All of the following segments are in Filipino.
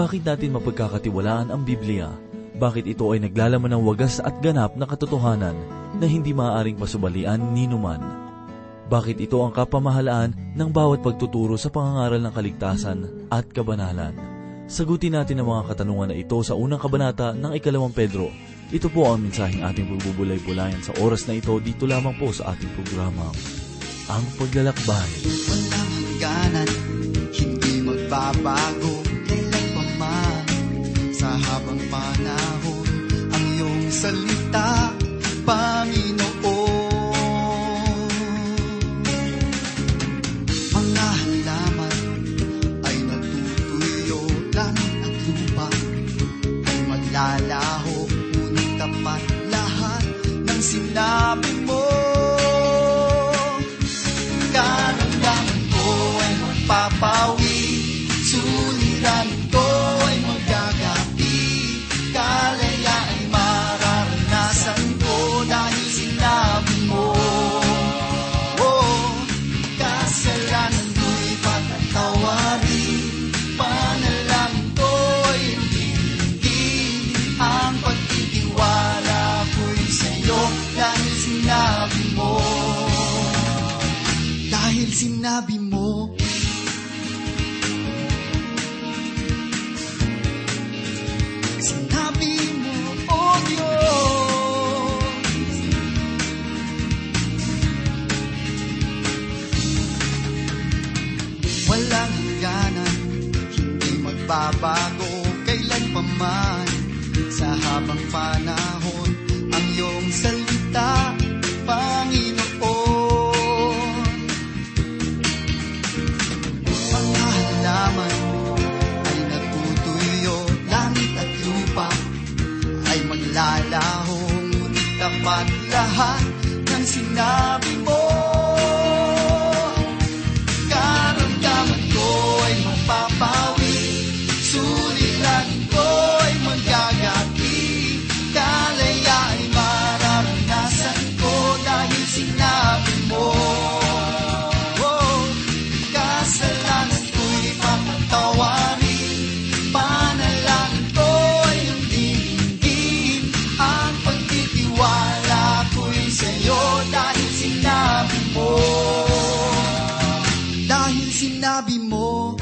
Bakit natin mapagkakatiwalaan ang Biblia? Bakit ito ay naglalaman ng wagas at ganap na katotohanan na hindi maaaring pasubalian ni numan? Bakit ito ang kapamahalaan ng bawat pagtuturo sa pangangaral ng kaligtasan at kabanalan? Sagutin natin ang mga katanungan na ito sa unang kabanata ng ikalawang Pedro. Ito po ang mensaheng ating pagbubulay-bulayan sa oras na ito dito lamang po sa ating programa, Ang Paglalakbay. Walang hangganan, hindi magbabago habang panahon Ang iyong salita, Panginoon magbabago Kailan pa man, sa habang panahon Ang iyong salita, Panginoon. Mga halaman ay natutuyo, langit at lupa ay maglalaho, ngunit tapat lahat sinabi mo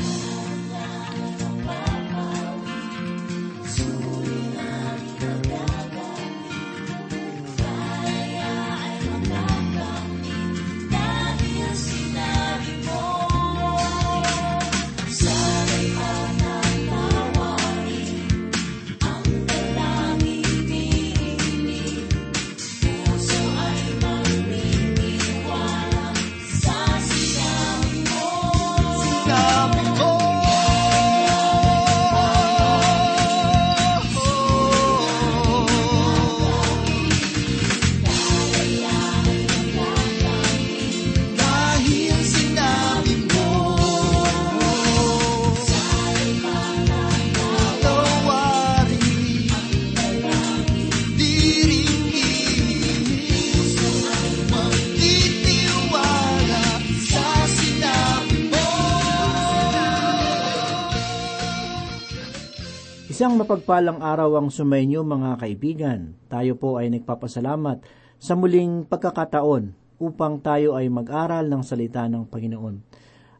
Isang mapagpalang araw ang sumainyo mga kaibigan. Tayo po ay nagpapasalamat sa muling pagkakataon upang tayo ay mag-aral ng salita ng Panginoon.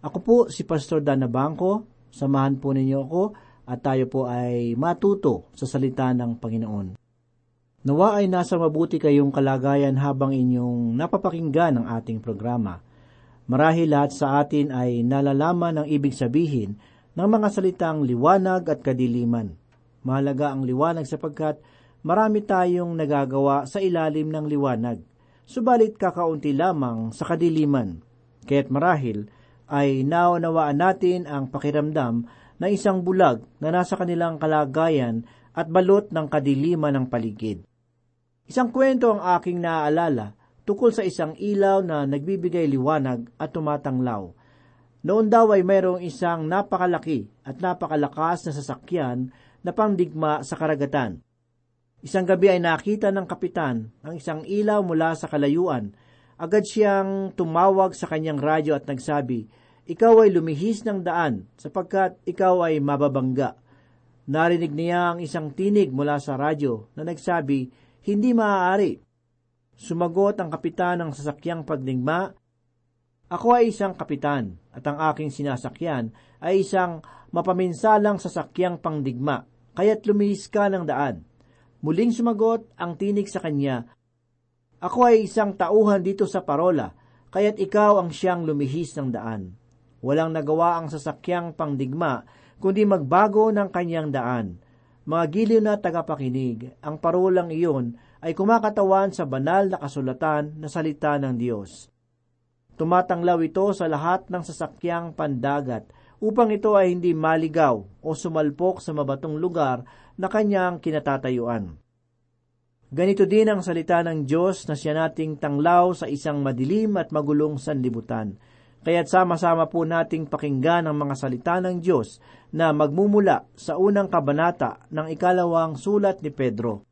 Ako po si Pastor Dana Bangko. Samahan po ninyo ako at tayo po ay matuto sa salita ng Panginoon. Nawa ay nasa mabuti kayong kalagayan habang inyong napapakinggan ang ating programa. Marahil lahat sa atin ay nalalaman ang ibig sabihin ng mga salitang liwanag at kadiliman. Mahalaga ang liwanag sapagkat marami tayong nagagawa sa ilalim ng liwanag, subalit kakaunti lamang sa kadiliman. Kaya't marahil ay naunawaan natin ang pakiramdam na isang bulag na nasa kanilang kalagayan at balot ng kadiliman ng paligid. Isang kwento ang aking naaalala tungkol sa isang ilaw na nagbibigay liwanag at tumatanglaw. Noon daw ay mayroong isang napakalaki at napakalakas na sasakyan na pangdigma sa karagatan. Isang gabi ay nakita ng kapitan ang isang ilaw mula sa kalayuan. Agad siyang tumawag sa kanyang radyo at nagsabi, Ikaw ay lumihis ng daan sapagkat ikaw ay mababangga. Narinig niya ang isang tinig mula sa radyo na nagsabi, hindi maaari. Sumagot ang kapitan ng sasakyang pagdigma, Ako ay isang kapitan at ang aking sinasakyan ay isang mapaminsalang sasakyang pangdigma, kaya't lumihis ka ng daan. Muling sumagot ang tinig sa kanya, Ako ay isang tauhan dito sa parola, kaya't ikaw ang siyang lumihis ng daan. Walang nagawa ang sasakyang pangdigma, kundi magbago ng kanyang daan. Mga giliw na tagapakinig, ang parolang iyon ay kumakatawan sa banal na kasulatan na salita ng Diyos. Tumatanglaw ito sa lahat ng sasakyang pandagat upang ito ay hindi maligaw o sumalpok sa mabatong lugar na kanyang kinatatayuan. Ganito din ang salita ng Diyos na siya nating tanglaw sa isang madilim at magulong sanlibutan. Kaya't sama-sama po nating pakinggan ang mga salita ng Diyos na magmumula sa unang kabanata ng ikalawang sulat ni Pedro.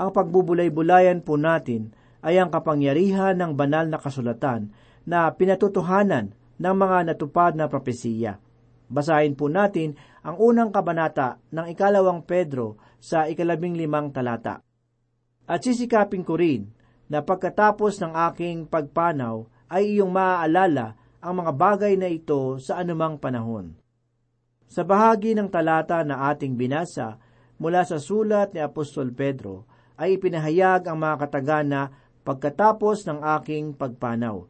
Ang pagbubulay-bulayan po natin ay ang kapangyarihan ng banal na kasulatan na pinatutuhanan ng mga natupad na propesiya. Basahin po natin ang unang kabanata ng ikalawang Pedro sa ikalabing limang talata. At sisikapin ko rin na pagkatapos ng aking pagpanaw ay iyong maaalala ang mga bagay na ito sa anumang panahon. Sa bahagi ng talata na ating binasa mula sa sulat ni Apostol Pedro ay ipinahayag ang mga katagana pagkatapos ng aking pagpanaw.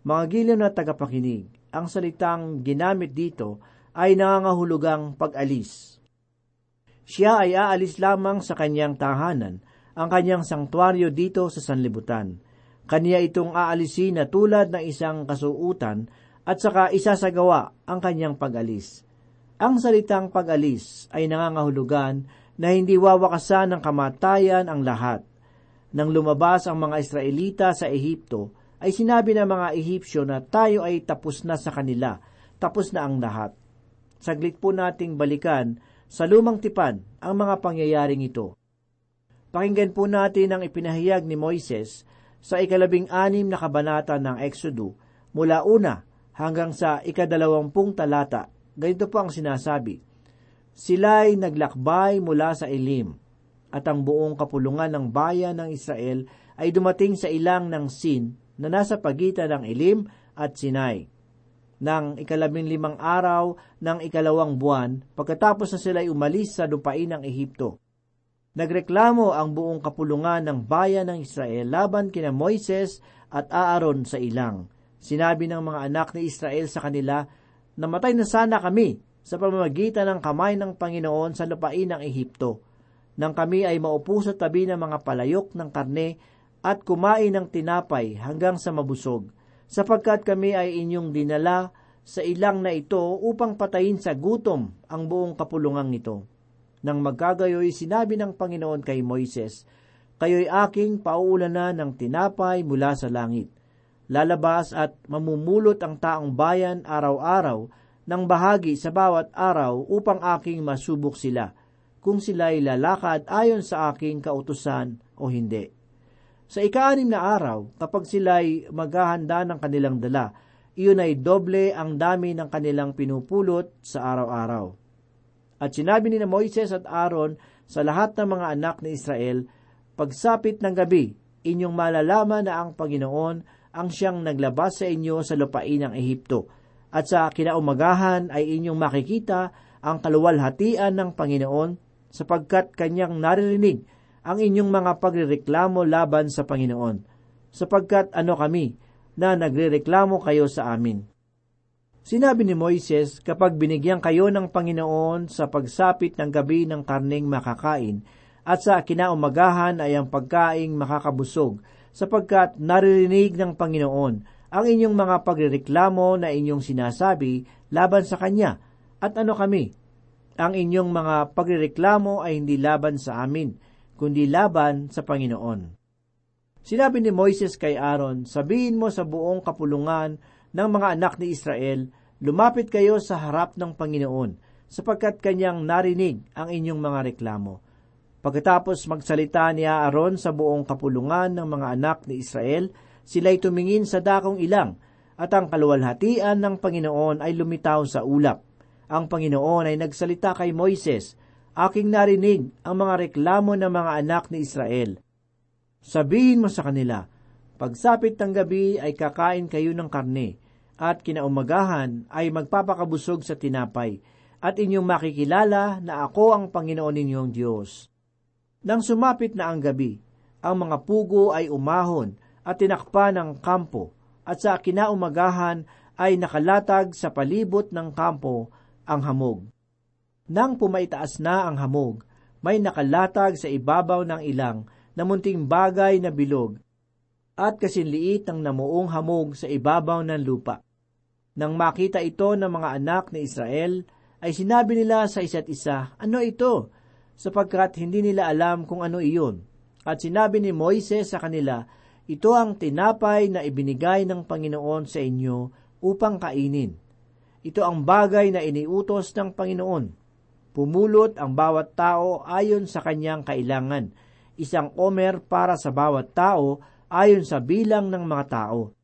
Mga giliw na tagapakinig, ang salitang ginamit dito ay nangangahulugang pag-alis. Siya ay aalis lamang sa kanyang tahanan, ang kanyang sangtuaryo dito sa sanlibutan. Kaniya itong aalisin na tulad ng isang kasuutan at saka isasagawa ang kanyang pag-alis. Ang salitang pag-alis ay nangangahulugan na hindi wawakasan ng kamatayan ang lahat. Nang lumabas ang mga Israelita sa Ehipto, ay sinabi ng mga Ehipsyo na tayo ay tapos na sa kanila, tapos na ang lahat. Saglit po nating balikan sa lumang tipan ang mga pangyayaring ito. Pakinggan po natin ang ipinahayag ni Moises sa ikalabing anim na kabanata ng Exodo mula una hanggang sa ikadalawampung talata. Ganito po ang sinasabi. Sila'y naglakbay mula sa Elim, at ang buong kapulungan ng bayan ng Israel ay dumating sa ilang ng Sin na nasa pagitan ng Elim at Sinai. Nang ikalabing limang araw ng ikalawang buwan, pagkatapos na sila ay umalis sa lupain ng Ehipto. Nagreklamo ang buong kapulungan ng bayan ng Israel laban kina Moises at Aaron sa ilang. Sinabi ng mga anak ni Israel sa kanila, Namatay na sana kami sa pamamagitan ng kamay ng Panginoon sa lupain ng Ehipto. Nang kami ay maupo sa tabi ng mga palayok ng karne at kumain ng tinapay hanggang sa mabusog, sapagkat kami ay inyong dinala sa ilang na ito upang patayin sa gutom ang buong kapulungang ito. Nang magkagayoy, sinabi ng Panginoon kay Moises, Kayo'y aking pauulanan ng tinapay mula sa langit. Lalabas at mamumulot ang taong bayan araw-araw ng bahagi sa bawat araw upang aking masubok sila, kung sila'y lalakad ayon sa aking kautusan o hindi. Sa ikaanim na araw, kapag sila'y maghahanda ng kanilang dala, iyon ay doble ang dami ng kanilang pinupulot sa araw-araw. At sinabi ni Moises at Aaron sa lahat ng mga anak ni Israel, pagsapit ng gabi, inyong malalaman na ang Panginoon ang siyang naglabas sa inyo sa lupain ng Ehipto, at sa kinaumagahan ay inyong makikita ang kaluwalhatian ng Panginoon sapagkat kanyang naririnig ang inyong mga pagrereklamo laban sa Panginoon, sapagkat ano kami na nagrereklamo kayo sa amin. Sinabi ni Moises, kapag binigyan kayo ng Panginoon sa pagsapit ng gabi ng karning makakain, at sa kinaumagahan ay ang pagkaing makakabusog, sapagkat naririnig ng Panginoon ang inyong mga pagrereklamo na inyong sinasabi laban sa Kanya. At ano kami? Ang inyong mga pagrereklamo ay hindi laban sa amin, kundi laban sa Panginoon. Sinabi ni Moises kay Aaron, sabihin mo sa buong kapulungan ng mga anak ni Israel, lumapit kayo sa harap ng Panginoon, sapagkat kanyang narinig ang inyong mga reklamo. Pagkatapos magsalita ni Aaron sa buong kapulungan ng mga anak ni Israel, sila'y tumingin sa dakong ilang, at ang kaluwalhatian ng Panginoon ay lumitaw sa ulap. Ang Panginoon ay nagsalita kay Moises, aking narinig ang mga reklamo ng mga anak ni Israel. Sabihin mo sa kanila, pagsapit ng gabi ay kakain kayo ng karne, at kinaumagahan ay magpapakabusog sa tinapay, at inyong makikilala na ako ang Panginoon ninyong Diyos. Nang sumapit na ang gabi, ang mga pugo ay umahon at tinakpa ng kampo, at sa kinaumagahan ay nakalatag sa palibot ng kampo ang hamog. Nang pumaitaas na ang hamog, may nakalatag sa ibabaw ng ilang na munting bagay na bilog at kasinliit ng namuong hamog sa ibabaw ng lupa. Nang makita ito ng mga anak ni Israel, ay sinabi nila sa isa't isa, Ano ito? Sapagkat hindi nila alam kung ano iyon. At sinabi ni Moises sa kanila, Ito ang tinapay na ibinigay ng Panginoon sa inyo upang kainin. Ito ang bagay na iniutos ng Panginoon. Pumulot ang bawat tao ayon sa kanyang kailangan, isang omer para sa bawat tao ayon sa bilang ng mga tao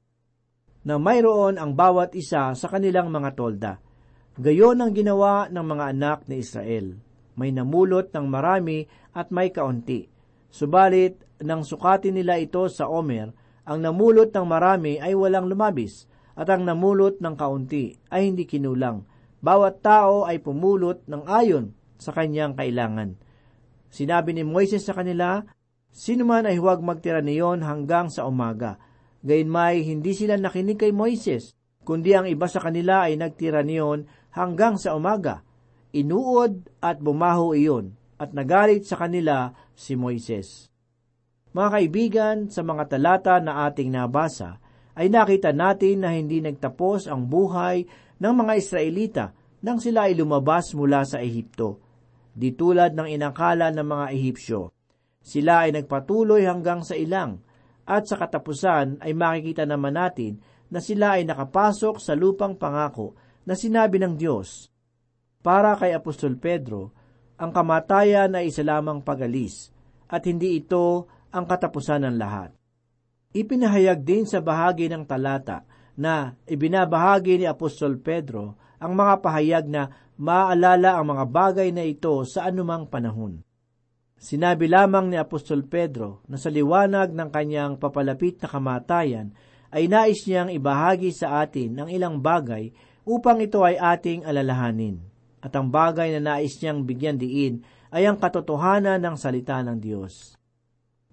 na mayroon ang bawat isa sa kanilang mga tolda. Gayon ang ginawa ng mga anak ni Israel. May namulot ng marami at may kaunti. Subalit, nang sukatin nila ito sa Omer, ang namulot ng marami ay walang lumabis, at ang namulot ng kaunti ay hindi kinulang. Bawat tao ay pumulot ng ayon sa kanyang kailangan. Sinabi ni Moises sa kanila, Sino man ay huwag magtira niyon hanggang sa umaga, Gayunmay, hindi sila nakinig kay Moises, kundi ang iba sa kanila ay nagtira niyon hanggang sa umaga. Inuod at bumaho iyon, at nagalit sa kanila si Moises. Mga kaibigan, sa mga talata na ating nabasa, ay nakita natin na hindi nagtapos ang buhay ng mga Israelita nang sila ay lumabas mula sa Ehipto. Di tulad ng inakala ng mga Ehipsyo. Sila ay nagpatuloy hanggang sa ilang, at sa katapusan ay makikita naman natin na sila ay nakapasok sa lupang pangako na sinabi ng Diyos. Para kay Apostol Pedro, ang kamatayan ay isa lamang pagalis at hindi ito ang katapusan ng lahat. Ipinahayag din sa bahagi ng talata na ibinabahagi ni Apostol Pedro ang mga pahayag na maaalala ang mga bagay na ito sa anumang panahon. Sinabi lamang ni Apostol Pedro na sa liwanag ng kanyang papalapit na kamatayan ay nais niyang ibahagi sa atin ang ilang bagay upang ito ay ating alalahanin. At ang bagay na nais niyang bigyan diin ay ang katotohanan ng salita ng Diyos.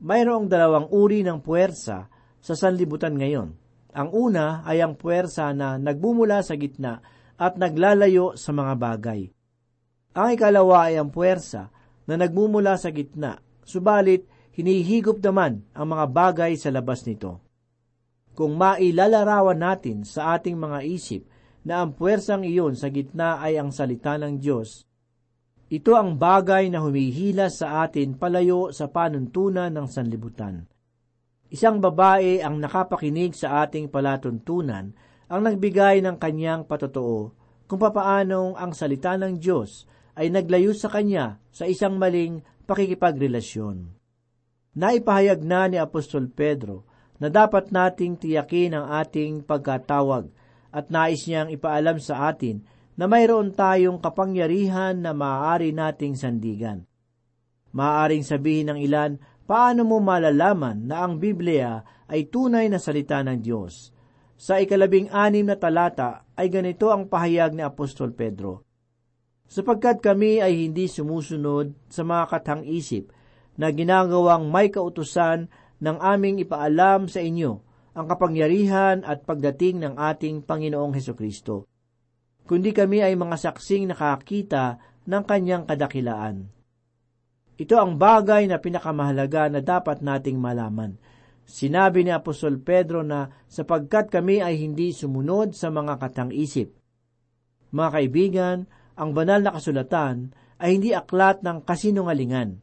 Mayroong dalawang uri ng puwersa sa sanlibutan ngayon. Ang una ay ang puwersa na nagbumula sa gitna at naglalayo sa mga bagay. Ang ikalawa ay ang puwersa na nagmumula sa gitna, subalit hinihigop naman ang mga bagay sa labas nito. Kung mailalarawan natin sa ating mga isip na ang puwersang iyon sa gitna ay ang salita ng Diyos, ito ang bagay na humihila sa atin palayo sa panuntunan ng sanlibutan. Isang babae ang nakapakinig sa ating palatuntunan ang nagbigay ng kanyang patotoo kung papaanong ang salita ng Diyos ay naglayo sa kanya sa isang maling pakikipagrelasyon. Naipahayag na ni Apostol Pedro na dapat nating tiyakin ang ating pagkatawag at nais niyang ipaalam sa atin na mayroon tayong kapangyarihan na maaari nating sandigan. Maaaring sabihin ng ilan, paano mo malalaman na ang Biblia ay tunay na salita ng Diyos? Sa ikalabing anim na talata ay ganito ang pahayag ni Apostol Pedro, sapagkat kami ay hindi sumusunod sa mga katang-isip na ginagawang may kautusan ng aming ipaalam sa inyo ang kapangyarihan at pagdating ng ating Panginoong Heso Kristo. Kundi kami ay mga saksing nakakita ng kanyang kadakilaan. Ito ang bagay na pinakamahalaga na dapat nating malaman. Sinabi ni Apostol Pedro na sapagkat kami ay hindi sumunod sa mga katang-isip. Mga kaibigan, ang banal na kasulatan ay hindi aklat ng kasinungalingan,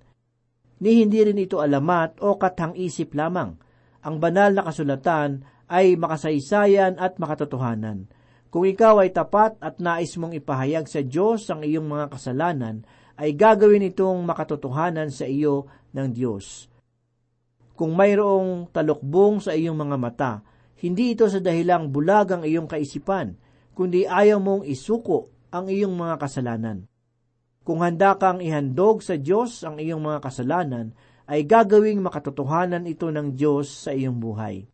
ni hindi rin ito alamat o katang-isip lamang. Ang banal na kasulatan ay makasaysayan at makatotohanan. Kung ikaw ay tapat at nais mong ipahayag sa Diyos ang iyong mga kasalanan, ay gagawin itong makatotohanan sa iyo ng Diyos. Kung mayroong talukbong sa iyong mga mata, hindi ito sa dahilang bulag ang iyong kaisipan, kundi ayaw mong isuko ang iyong mga kasalanan. Kung handa kang ihandog sa Diyos ang iyong mga kasalanan, ay gagawing makatotohanan ito ng Diyos sa iyong buhay.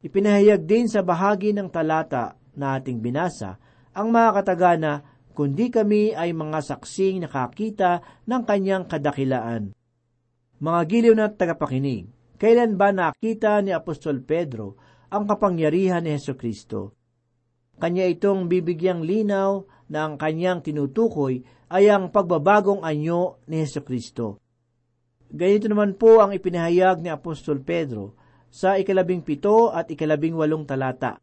Ipinahayag din sa bahagi ng talata na ating binasa ang mga katagana, kundi kami ay mga saksing nakakita ng kanyang kadakilaan. Mga giliw na tagapakinig, kailan ba nakita ni Apostol Pedro ang kapangyarihan ni Heso Kristo? Kanya itong bibigyang linaw na ang kanyang tinutukoy ay ang pagbabagong anyo ni Heso Kristo. Ganito naman po ang ipinahayag ni Apostol Pedro sa ikalabing pito at ikalabing walong talata.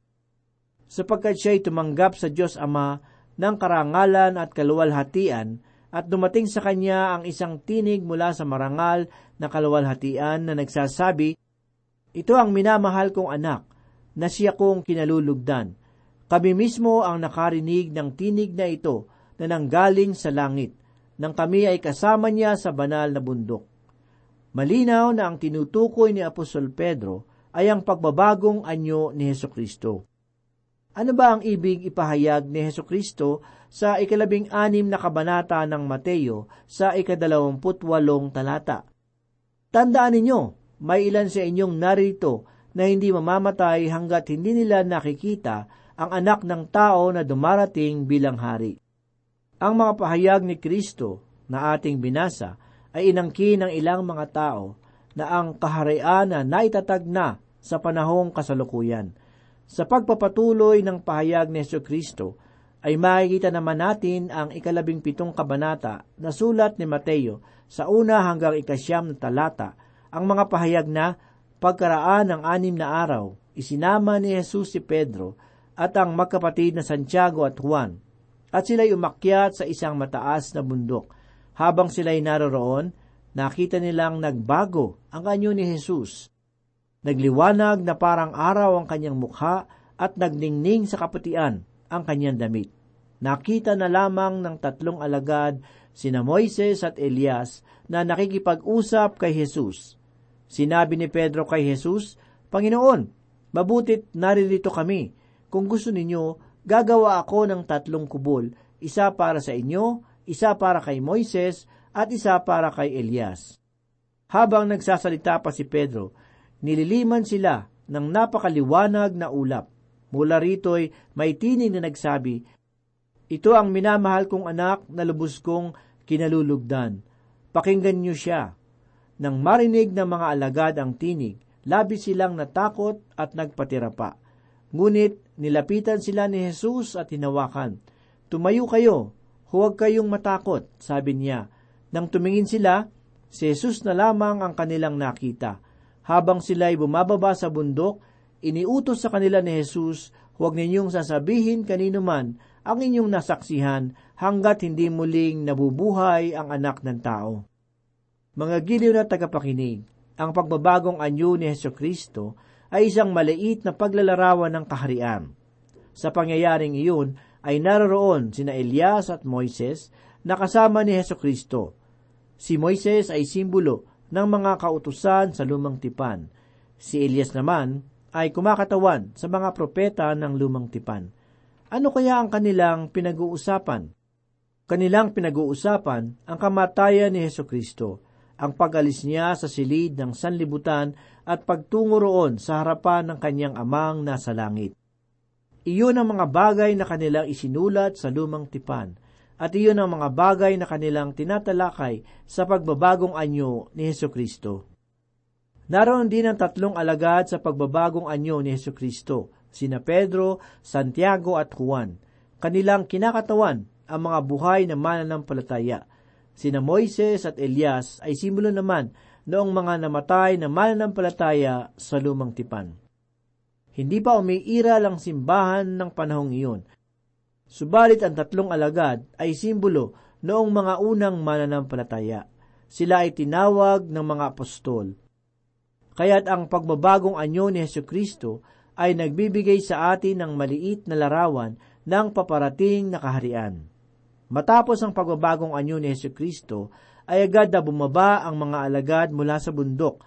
Sapagkat siya'y tumanggap sa Diyos Ama ng karangalan at kaluwalhatian at dumating sa kanya ang isang tinig mula sa marangal na kaluwalhatian na nagsasabi, Ito ang minamahal kong anak, na siya kong kinalulugdan. Kami mismo ang nakarinig ng tinig na ito na nanggaling sa langit, nang kami ay kasama niya sa banal na bundok. Malinaw na ang tinutukoy ni Apostol Pedro ay ang pagbabagong anyo ni Heso Kristo. Ano ba ang ibig ipahayag ni Heso Kristo sa ikalabing anim na kabanata ng Mateo sa ikadalawamput walong talata? Tandaan ninyo, may ilan sa inyong narito na hindi mamamatay hanggat hindi nila nakikita ang anak ng tao na dumarating bilang hari. Ang mga pahayag ni Kristo na ating binasa ay inangkin ng ilang mga tao na ang kaharian na naitatag na sa panahong kasalukuyan. Sa pagpapatuloy ng pahayag ni Yesu Kristo, ay makikita naman natin ang ikalabing pitong kabanata na sulat ni Mateo sa una hanggang ikasyam na talata, ang mga pahayag na pagkaraan ng anim na araw, isinama ni Jesus si Pedro at ang magkapatid na Santiago at Juan, at sila'y umakyat sa isang mataas na bundok. Habang sila'y naroroon, nakita nilang nagbago ang anyo ni Jesus. Nagliwanag na parang araw ang kanyang mukha at nagningning sa kaputian ang kanyang damit. Nakita na lamang ng tatlong alagad, sina Moises at Elias, na nakikipag-usap kay Jesus. Sinabi ni Pedro kay Jesus, Panginoon, mabutit naririto kami. Kung gusto ninyo, gagawa ako ng tatlong kubol, isa para sa inyo, isa para kay Moises at isa para kay Elias. Habang nagsasalita pa si Pedro, nililiman sila ng napakaliwanag na ulap. Mula rito'y may tinig na nagsabi, Ito ang minamahal kong anak na lubos kong kinalulugdan. Pakinggan niyo siya. Nang marinig ng mga alagad ang tinig, labis silang natakot at nagpatira pa. Ngunit nilapitan sila ni Jesus at hinawakan. Tumayo kayo, Huwag kayong matakot, sabi niya. Nang tumingin sila, si Jesus na lamang ang kanilang nakita. Habang sila'y bumababa sa bundok, iniutos sa kanila ni Jesus, huwag ninyong sasabihin kanino man ang inyong nasaksihan hanggat hindi muling nabubuhay ang anak ng tao. Mga giliw na tagapakinig, ang pagbabagong anyo ni Heso Kristo ay isang maliit na paglalarawan ng kaharian. Sa pangyayaring iyon, ay naroroon sina Elias at Moises na kasama ni Heso Kristo. Si Moises ay simbolo ng mga kautusan sa lumang tipan. Si Elias naman ay kumakatawan sa mga propeta ng lumang tipan. Ano kaya ang kanilang pinag-uusapan? Kanilang pinag-uusapan ang kamatayan ni Heso Kristo, ang pag-alis niya sa silid ng sanlibutan at pagtungo roon sa harapan ng kanyang amang nasa langit. Iyon ang mga bagay na kanilang isinulat sa lumang tipan, at iyon ang mga bagay na kanilang tinatalakay sa pagbabagong anyo ni Heso Kristo. Naroon din ang tatlong alagad sa pagbabagong anyo ni Heso Kristo, sina Pedro, Santiago at Juan. Kanilang kinakatawan ang mga buhay na mananampalataya. Sina Moises at Elias ay simbolo naman noong mga namatay na mananampalataya sa lumang tipan. Hindi pa umiira lang simbahan ng panahong iyon. Subalit ang tatlong alagad ay simbolo noong mga unang mananampalataya. Sila ay tinawag ng mga apostol. Kaya't ang pagbabagong anyo ni Yesu Kristo ay nagbibigay sa atin ng maliit na larawan ng paparating na kaharian. Matapos ang pagbabagong anyo ni Yesu Kristo, ay agad na bumaba ang mga alagad mula sa bundok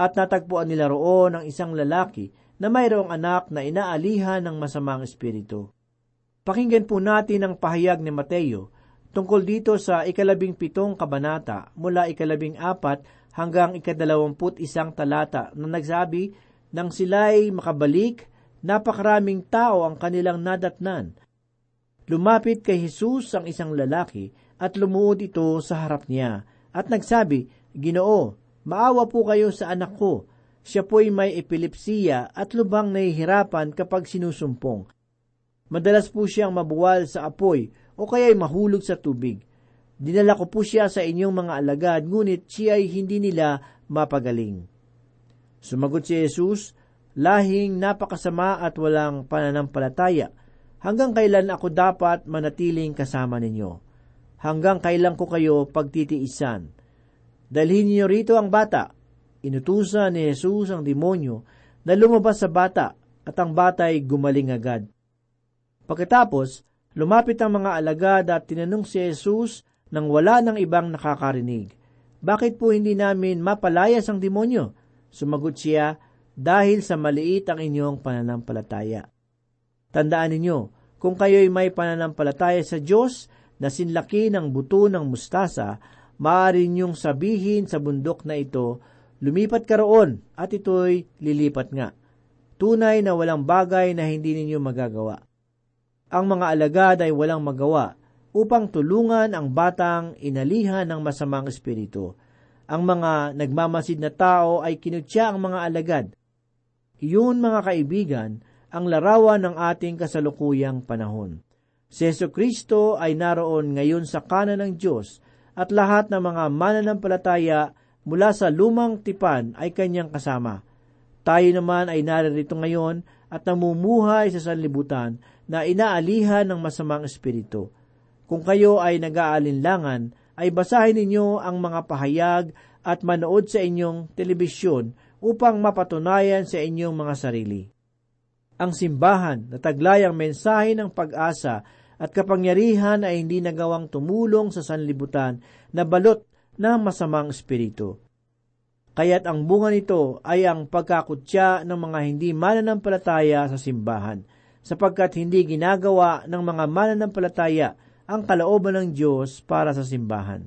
at natagpuan nila roon ang isang lalaki na mayroong anak na inaalihan ng masamang espiritu. Pakinggan po natin ang pahayag ni Mateo tungkol dito sa ikalabing pitong kabanata mula ikalabing apat hanggang ikadalawamput isang talata na nagsabi nang sila'y makabalik, napakaraming tao ang kanilang nadatnan. Lumapit kay Jesus ang isang lalaki at lumuod ito sa harap niya at nagsabi, Ginoo, maawa po kayo sa anak ko. Siya po'y may epilepsiya at lubang nahihirapan kapag sinusumpong. Madalas po siyang mabuwal sa apoy o kaya'y mahulog sa tubig. Dinala ko po siya sa inyong mga alagad, ngunit siya ay hindi nila mapagaling. Sumagot si Jesus, lahing napakasama at walang pananampalataya. Hanggang kailan ako dapat manatiling kasama ninyo? Hanggang kailan ko kayo pagtitiisan? Dalhin niyo rito ang bata. Inutusan ni Jesus ang demonyo na lumabas sa bata at ang bata ay gumaling agad. Pagkatapos, lumapit ang mga alagad at tinanong si Jesus nang wala ng ibang nakakarinig. Bakit po hindi namin mapalayas ang demonyo? Sumagot siya, dahil sa maliit ang inyong pananampalataya. Tandaan ninyo, kung kayo'y may pananampalataya sa Diyos na sinlaki ng buto ng mustasa, maaari ninyong sabihin sa bundok na ito, lumipat ka roon at ito'y lilipat nga. Tunay na walang bagay na hindi ninyo magagawa. Ang mga alagad ay walang magawa upang tulungan ang batang inalihan ng masamang espiritu. Ang mga nagmamasid na tao ay kinutya ang mga alagad. Iyon mga kaibigan, ang larawan ng ating kasalukuyang panahon. Si Yeso Kristo ay naroon ngayon sa kanan ng Diyos at lahat ng mga mananampalataya mula sa lumang tipan ay kanyang kasama. Tayo naman ay naririto ngayon at namumuhay sa sanlibutan na inaalihan ng masamang espiritu. Kung kayo ay nag-aalinlangan, ay basahin ninyo ang mga pahayag at manood sa inyong telebisyon upang mapatunayan sa inyong mga sarili. Ang simbahan na taglay ang mensahe ng pag-asa at kapangyarihan ay hindi nagawang tumulong sa sanlibutan na balot ng masamang espiritu. Kaya't ang bunga nito ay ang pagkakutya ng mga hindi mananampalataya sa simbahan, sapagkat hindi ginagawa ng mga mananampalataya ang kalooban ng Diyos para sa simbahan.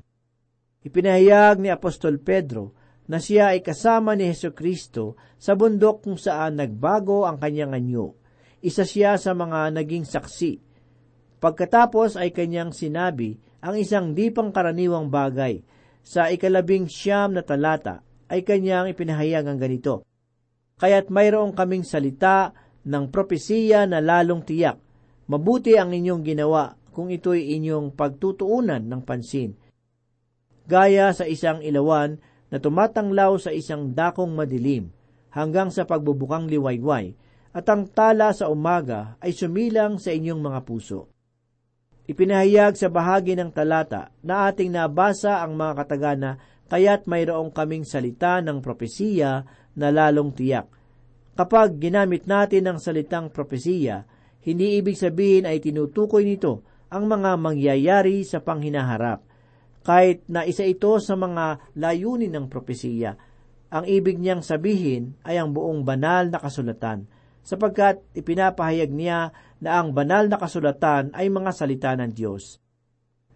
Ipinahayag ni Apostol Pedro na siya ay kasama ni Heso Kristo sa bundok kung saan nagbago ang kanyang anyo. Isa siya sa mga naging saksi. Pagkatapos ay kanyang sinabi ang isang di pangkaraniwang bagay. Sa ikalabing siyam na talata ay kanyang ipinahayag ang ganito. Kaya't mayroong kaming salita ng propesiya na lalong tiyak. Mabuti ang inyong ginawa kung ito'y inyong pagtutuunan ng pansin gaya sa isang ilawan na tumatanglaw sa isang dakong madilim hanggang sa pagbubukang liwayway, at ang tala sa umaga ay sumilang sa inyong mga puso. Ipinahayag sa bahagi ng talata na ating nabasa ang mga katagana kaya't mayroong kaming salita ng propesiya na lalong tiyak. Kapag ginamit natin ang salitang propesiya, hindi ibig sabihin ay tinutukoy nito ang mga mangyayari sa panghinaharap – kahit na isa ito sa mga layunin ng propesiya. Ang ibig niyang sabihin ay ang buong banal na kasulatan, sapagkat ipinapahayag niya na ang banal na kasulatan ay mga salita ng Diyos.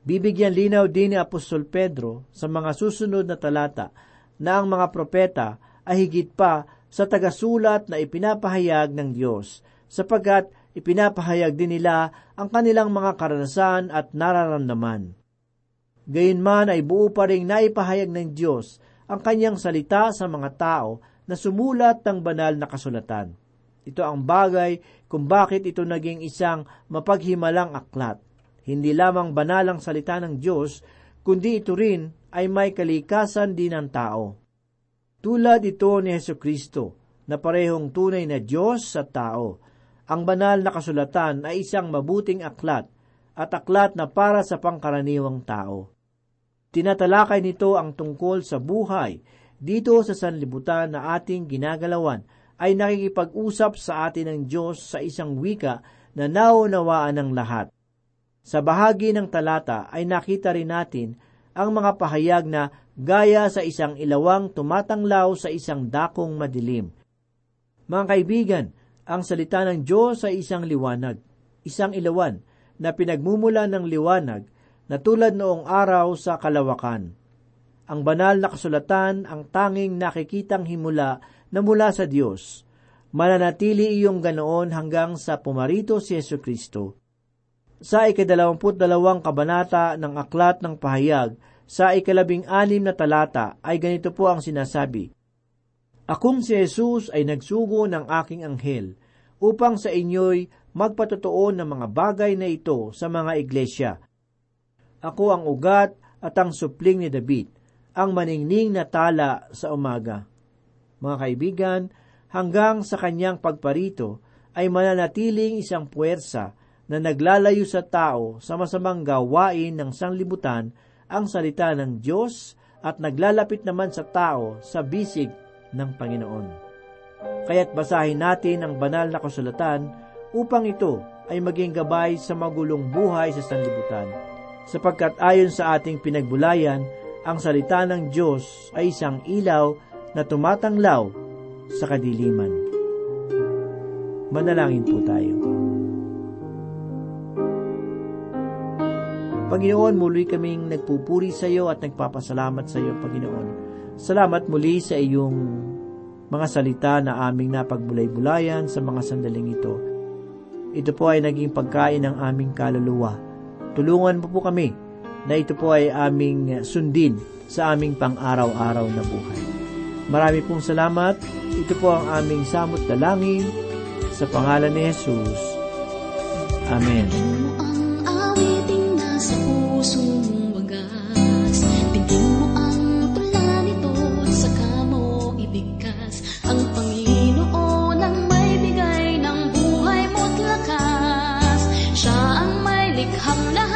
Bibigyan linaw din ni Apostol Pedro sa mga susunod na talata na ang mga propeta ay higit pa sa tagasulat na ipinapahayag ng Diyos, sapagkat ipinapahayag din nila ang kanilang mga karanasan at nararamdaman. Gayunman ay buo pa rin naipahayag ng Diyos ang kanyang salita sa mga tao na sumulat ng banal na kasulatan. Ito ang bagay kung bakit ito naging isang mapaghimalang aklat. Hindi lamang banalang salita ng Diyos, kundi ito rin ay may kalikasan din ng tao. Tulad ito ni Heso Kristo, na parehong tunay na Diyos sa tao. Ang banal na kasulatan ay isang mabuting aklat at aklat na para sa pangkaraniwang tao. Tinatalakay nito ang tungkol sa buhay dito sa sanlibutan na ating ginagalawan ay nakikipag-usap sa atin ng Diyos sa isang wika na naunawaan ng lahat. Sa bahagi ng talata ay nakita rin natin ang mga pahayag na gaya sa isang ilawang tumatanglaw sa isang dakong madilim. Mga kaibigan, ang salita ng Diyos ay isang liwanag, isang ilawan na pinagmumula ng liwanag na tulad noong araw sa kalawakan. Ang banal na kasulatan ang tanging nakikitang himula na mula sa Diyos. Mananatili iyong ganoon hanggang sa pumarito si Yesu Kristo. Sa ikadalawamput dalawang kabanata ng Aklat ng Pahayag, sa ikalabing anim na talata ay ganito po ang sinasabi, Akong si Jesus ay nagsugo ng aking anghel upang sa inyo'y magpatotoo ng mga bagay na ito sa mga iglesia. Ako ang ugat at ang supling ni David, ang maningning na tala sa umaga. Mga kaibigan, hanggang sa kanyang pagparito ay mananatiling isang puwersa na naglalayo sa tao sa masamang gawain ng sanglibutan ang salita ng Diyos at naglalapit naman sa tao sa bisig ng Panginoon. Kaya't basahin natin ang banal na kasulatan upang ito ay maging gabay sa magulong buhay sa sanlibutan. Sapagkat ayon sa ating pinagbulayan, ang salita ng Diyos ay isang ilaw na tumatanglaw sa kadiliman. Manalangin po tayo. Panginoon, muli kaming nagpupuri sa iyo at nagpapasalamat sa iyo, Panginoon. Salamat muli sa iyong mga salita na aming napagbulay-bulayan sa mga sandaling ito. Ito po ay naging pagkain ng aming kaluluwa. Tulungan mo po kami na ito po ay aming sundin sa aming pang-araw-araw na buhay. Marami pong salamat. Ito po ang aming samot dalangin sa pangalan ni Jesus. Amen. दिखौना